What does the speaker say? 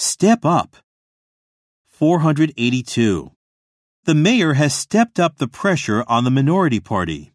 Step up. 482. The mayor has stepped up the pressure on the minority party.